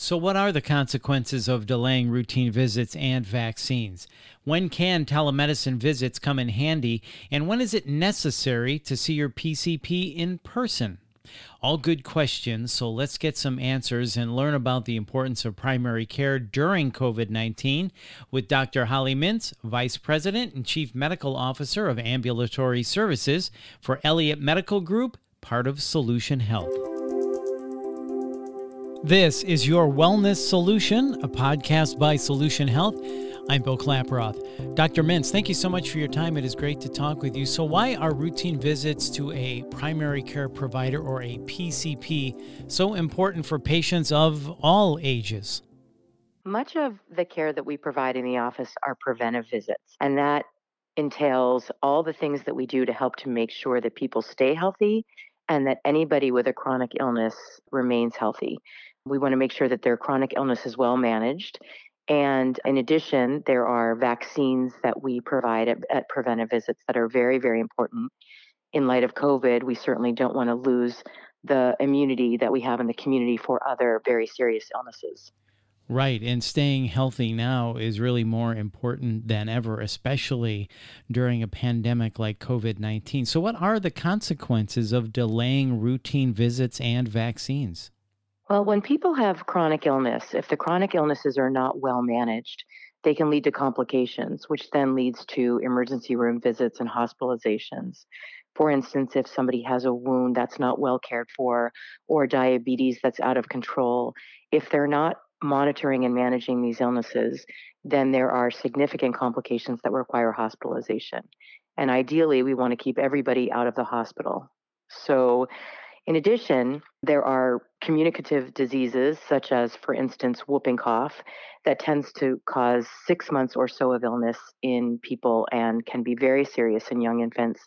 So, what are the consequences of delaying routine visits and vaccines? When can telemedicine visits come in handy? And when is it necessary to see your PCP in person? All good questions, so let's get some answers and learn about the importance of primary care during COVID 19 with Dr. Holly Mintz, Vice President and Chief Medical Officer of Ambulatory Services for Elliot Medical Group, part of Solution Health. This is Your Wellness Solution, a podcast by Solution Health. I'm Bill Klaproth. Dr. Mintz, thank you so much for your time. It is great to talk with you. So, why are routine visits to a primary care provider or a PCP so important for patients of all ages? Much of the care that we provide in the office are preventive visits, and that entails all the things that we do to help to make sure that people stay healthy and that anybody with a chronic illness remains healthy. We want to make sure that their chronic illness is well managed. And in addition, there are vaccines that we provide at, at preventive visits that are very, very important. In light of COVID, we certainly don't want to lose the immunity that we have in the community for other very serious illnesses. Right. And staying healthy now is really more important than ever, especially during a pandemic like COVID 19. So, what are the consequences of delaying routine visits and vaccines? Well, when people have chronic illness, if the chronic illnesses are not well managed, they can lead to complications, which then leads to emergency room visits and hospitalizations. For instance, if somebody has a wound that's not well cared for or diabetes that's out of control, if they're not monitoring and managing these illnesses, then there are significant complications that require hospitalization. And ideally, we want to keep everybody out of the hospital. So, in addition, there are communicative diseases, such as, for instance, whooping cough, that tends to cause six months or so of illness in people and can be very serious in young infants.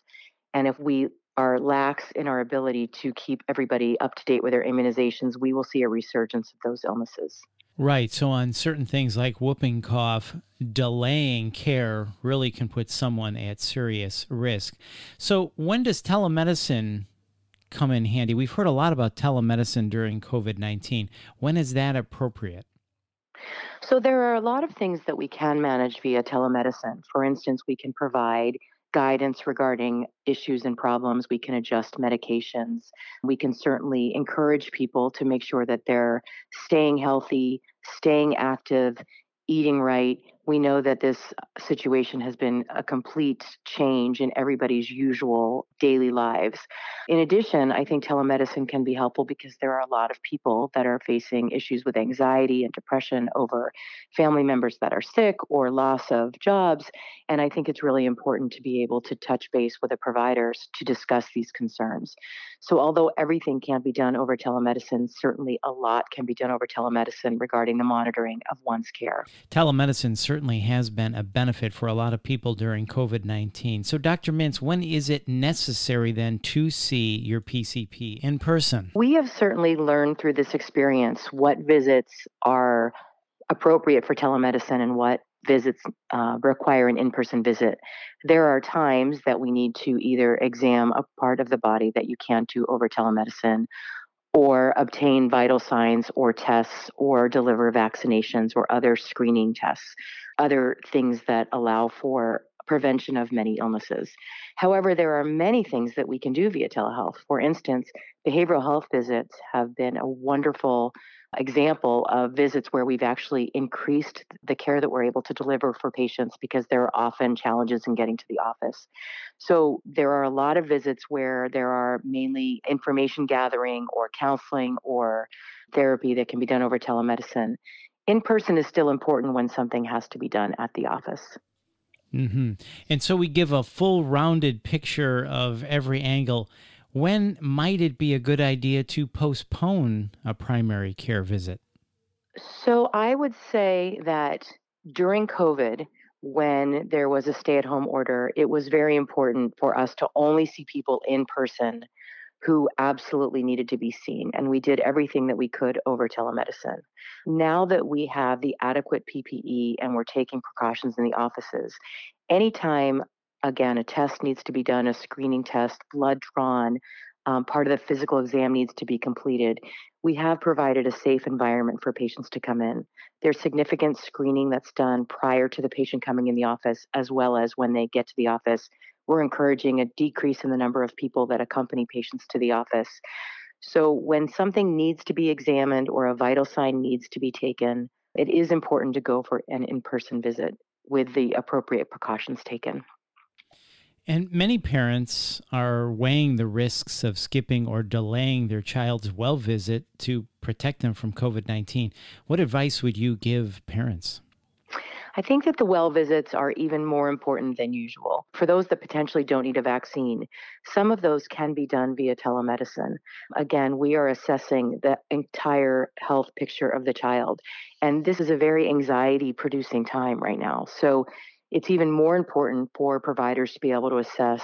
And if we are lax in our ability to keep everybody up to date with their immunizations, we will see a resurgence of those illnesses. Right. So, on certain things like whooping cough, delaying care really can put someone at serious risk. So, when does telemedicine come in handy? We've heard a lot about telemedicine during COVID 19. When is that appropriate? So, there are a lot of things that we can manage via telemedicine. For instance, we can provide guidance regarding issues and problems. We can adjust medications. We can certainly encourage people to make sure that they're staying healthy, staying active, eating right, we know that this uh, situation has been a complete change in everybody's usual daily lives. In addition, I think telemedicine can be helpful because there are a lot of people that are facing issues with anxiety and depression over family members that are sick or loss of jobs. And I think it's really important to be able to touch base with the providers to discuss these concerns. So, although everything can't be done over telemedicine, certainly a lot can be done over telemedicine regarding the monitoring of one's care. Telemedicine certainly has been a benefit for a lot of people during COVID 19. So, Dr. Mintz, when is it necessary then to see your PCP in person? We have certainly learned through this experience what visits are appropriate for telemedicine and what visits uh, require an in person visit. There are times that we need to either examine a part of the body that you can't do over telemedicine or obtain vital signs or tests or deliver vaccinations or other screening tests, other things that allow for prevention of many illnesses. However, there are many things that we can do via telehealth. For instance, behavioral health visits have been a wonderful example of visits where we've actually increased the care that we're able to deliver for patients because there are often challenges in getting to the office. So there are a lot of visits where there are mainly information gathering or counseling or therapy that can be done over telemedicine. In person is still important when something has to be done at the office. Mm-hmm. And so we give a full rounded picture of every angle when might it be a good idea to postpone a primary care visit? So I would say that during COVID, when there was a stay at home order, it was very important for us to only see people in person who absolutely needed to be seen. And we did everything that we could over telemedicine. Now that we have the adequate PPE and we're taking precautions in the offices, anytime again, a test needs to be done, a screening test, blood drawn, um, part of the physical exam needs to be completed. we have provided a safe environment for patients to come in. There's significant screening that's done prior to the patient coming in the office, as well as when they get to the office. We're encouraging a decrease in the number of people that accompany patients to the office. So, when something needs to be examined or a vital sign needs to be taken, it is important to go for an in person visit with the appropriate precautions taken. And many parents are weighing the risks of skipping or delaying their child's well visit to protect them from COVID 19. What advice would you give parents? I think that the well visits are even more important than usual. For those that potentially don't need a vaccine, some of those can be done via telemedicine. Again, we are assessing the entire health picture of the child. And this is a very anxiety producing time right now. So it's even more important for providers to be able to assess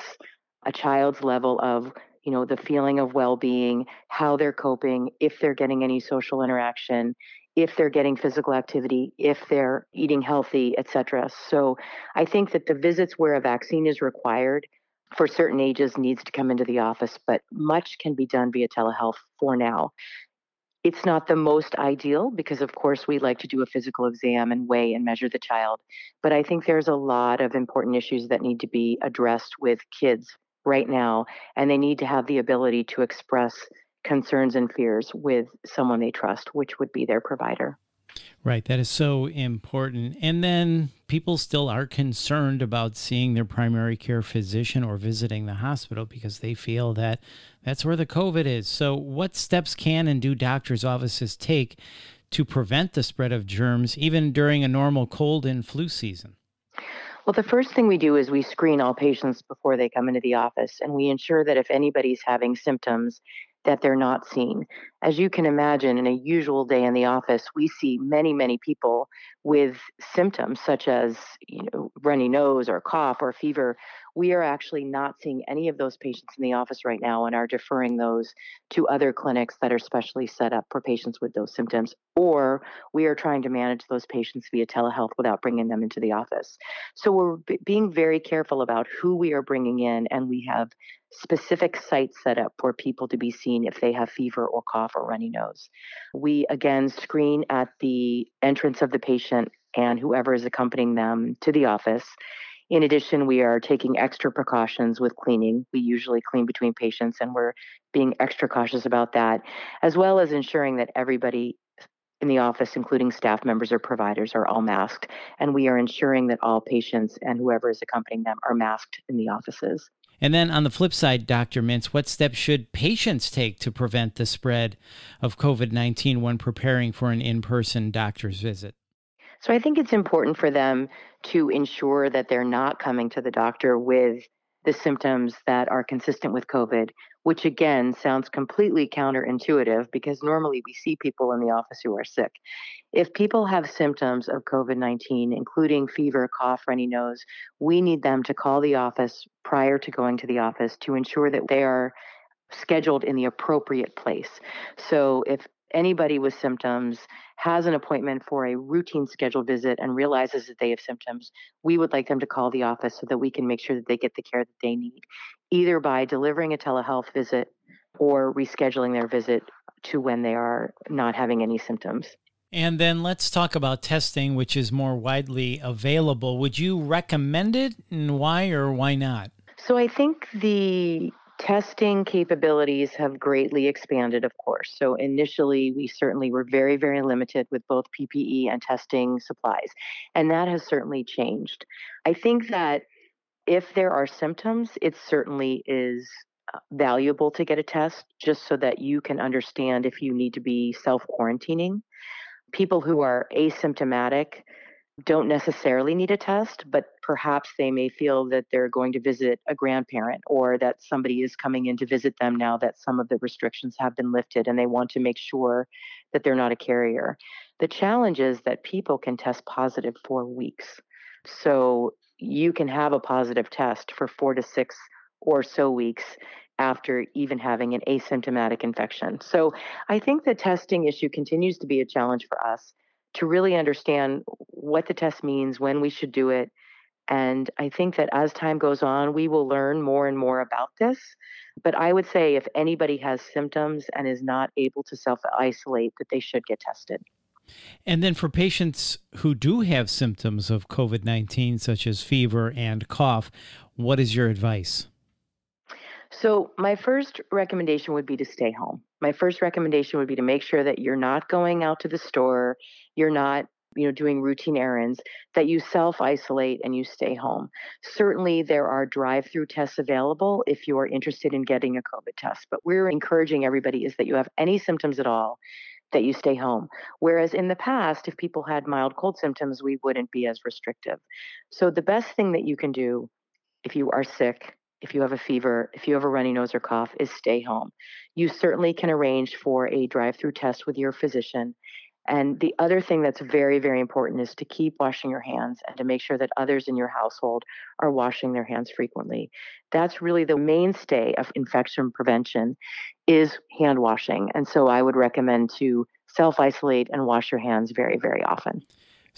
a child's level of you know the feeling of well-being how they're coping if they're getting any social interaction if they're getting physical activity if they're eating healthy etc so i think that the visits where a vaccine is required for certain ages needs to come into the office but much can be done via telehealth for now it's not the most ideal because, of course, we like to do a physical exam and weigh and measure the child. But I think there's a lot of important issues that need to be addressed with kids right now, and they need to have the ability to express concerns and fears with someone they trust, which would be their provider. Right. That is so important. And then people still are concerned about seeing their primary care physician or visiting the hospital because they feel that that's where the COVID is. So, what steps can and do doctors' offices take to prevent the spread of germs even during a normal cold and flu season? Well, the first thing we do is we screen all patients before they come into the office, and we ensure that if anybody's having symptoms, that they're not seen. As you can imagine, in a usual day in the office, we see many, many people with symptoms such as you know, runny nose or cough or fever we are actually not seeing any of those patients in the office right now and are deferring those to other clinics that are specially set up for patients with those symptoms. Or we are trying to manage those patients via telehealth without bringing them into the office. So we're b- being very careful about who we are bringing in, and we have specific sites set up for people to be seen if they have fever or cough or runny nose. We again screen at the entrance of the patient and whoever is accompanying them to the office. In addition, we are taking extra precautions with cleaning. We usually clean between patients, and we're being extra cautious about that, as well as ensuring that everybody in the office, including staff members or providers, are all masked. And we are ensuring that all patients and whoever is accompanying them are masked in the offices. And then on the flip side, Dr. Mintz, what steps should patients take to prevent the spread of COVID 19 when preparing for an in person doctor's visit? So I think it's important for them to ensure that they're not coming to the doctor with the symptoms that are consistent with COVID, which again sounds completely counterintuitive because normally we see people in the office who are sick. If people have symptoms of COVID 19, including fever, cough, runny nose, we need them to call the office prior to going to the office to ensure that they are scheduled in the appropriate place. So if anybody with symptoms has an appointment for a routine scheduled visit and realizes that they have symptoms, we would like them to call the office so that we can make sure that they get the care that they need, either by delivering a telehealth visit or rescheduling their visit to when they are not having any symptoms. And then let's talk about testing, which is more widely available. Would you recommend it and why or why not? So I think the testing capabilities have greatly expanded, of course. So initially, we certainly were very, very limited with both PPE and testing supplies. And that has certainly changed. I think that if there are symptoms, it certainly is uh, valuable to get a test just so that you can understand if you need to be self quarantining. People who are asymptomatic, don't necessarily need a test, but perhaps they may feel that they're going to visit a grandparent or that somebody is coming in to visit them now that some of the restrictions have been lifted and they want to make sure that they're not a carrier. The challenge is that people can test positive for weeks. So you can have a positive test for four to six or so weeks after even having an asymptomatic infection. So I think the testing issue continues to be a challenge for us to really understand what the test means, when we should do it, And I think that as time goes on, we will learn more and more about this. But I would say if anybody has symptoms and is not able to self isolate, that they should get tested. And then for patients who do have symptoms of COVID 19, such as fever and cough, what is your advice? So, my first recommendation would be to stay home. My first recommendation would be to make sure that you're not going out to the store, you're not you know doing routine errands that you self isolate and you stay home certainly there are drive through tests available if you are interested in getting a covid test but we're encouraging everybody is that you have any symptoms at all that you stay home whereas in the past if people had mild cold symptoms we wouldn't be as restrictive so the best thing that you can do if you are sick if you have a fever, if you have a runny nose or cough, is stay home. You certainly can arrange for a drive through test with your physician and the other thing that's very, very important is to keep washing your hands and to make sure that others in your household are washing their hands frequently. That's really the mainstay of infection prevention is hand washing. And so I would recommend to self isolate and wash your hands very, very often.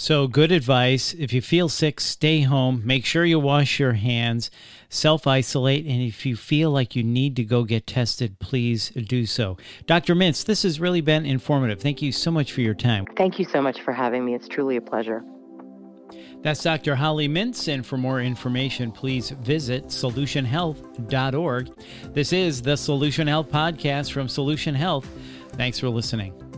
So, good advice. If you feel sick, stay home. Make sure you wash your hands, self isolate, and if you feel like you need to go get tested, please do so. Dr. Mintz, this has really been informative. Thank you so much for your time. Thank you so much for having me. It's truly a pleasure. That's Dr. Holly Mintz, and for more information, please visit solutionhealth.org. This is the Solution Health Podcast from Solution Health. Thanks for listening.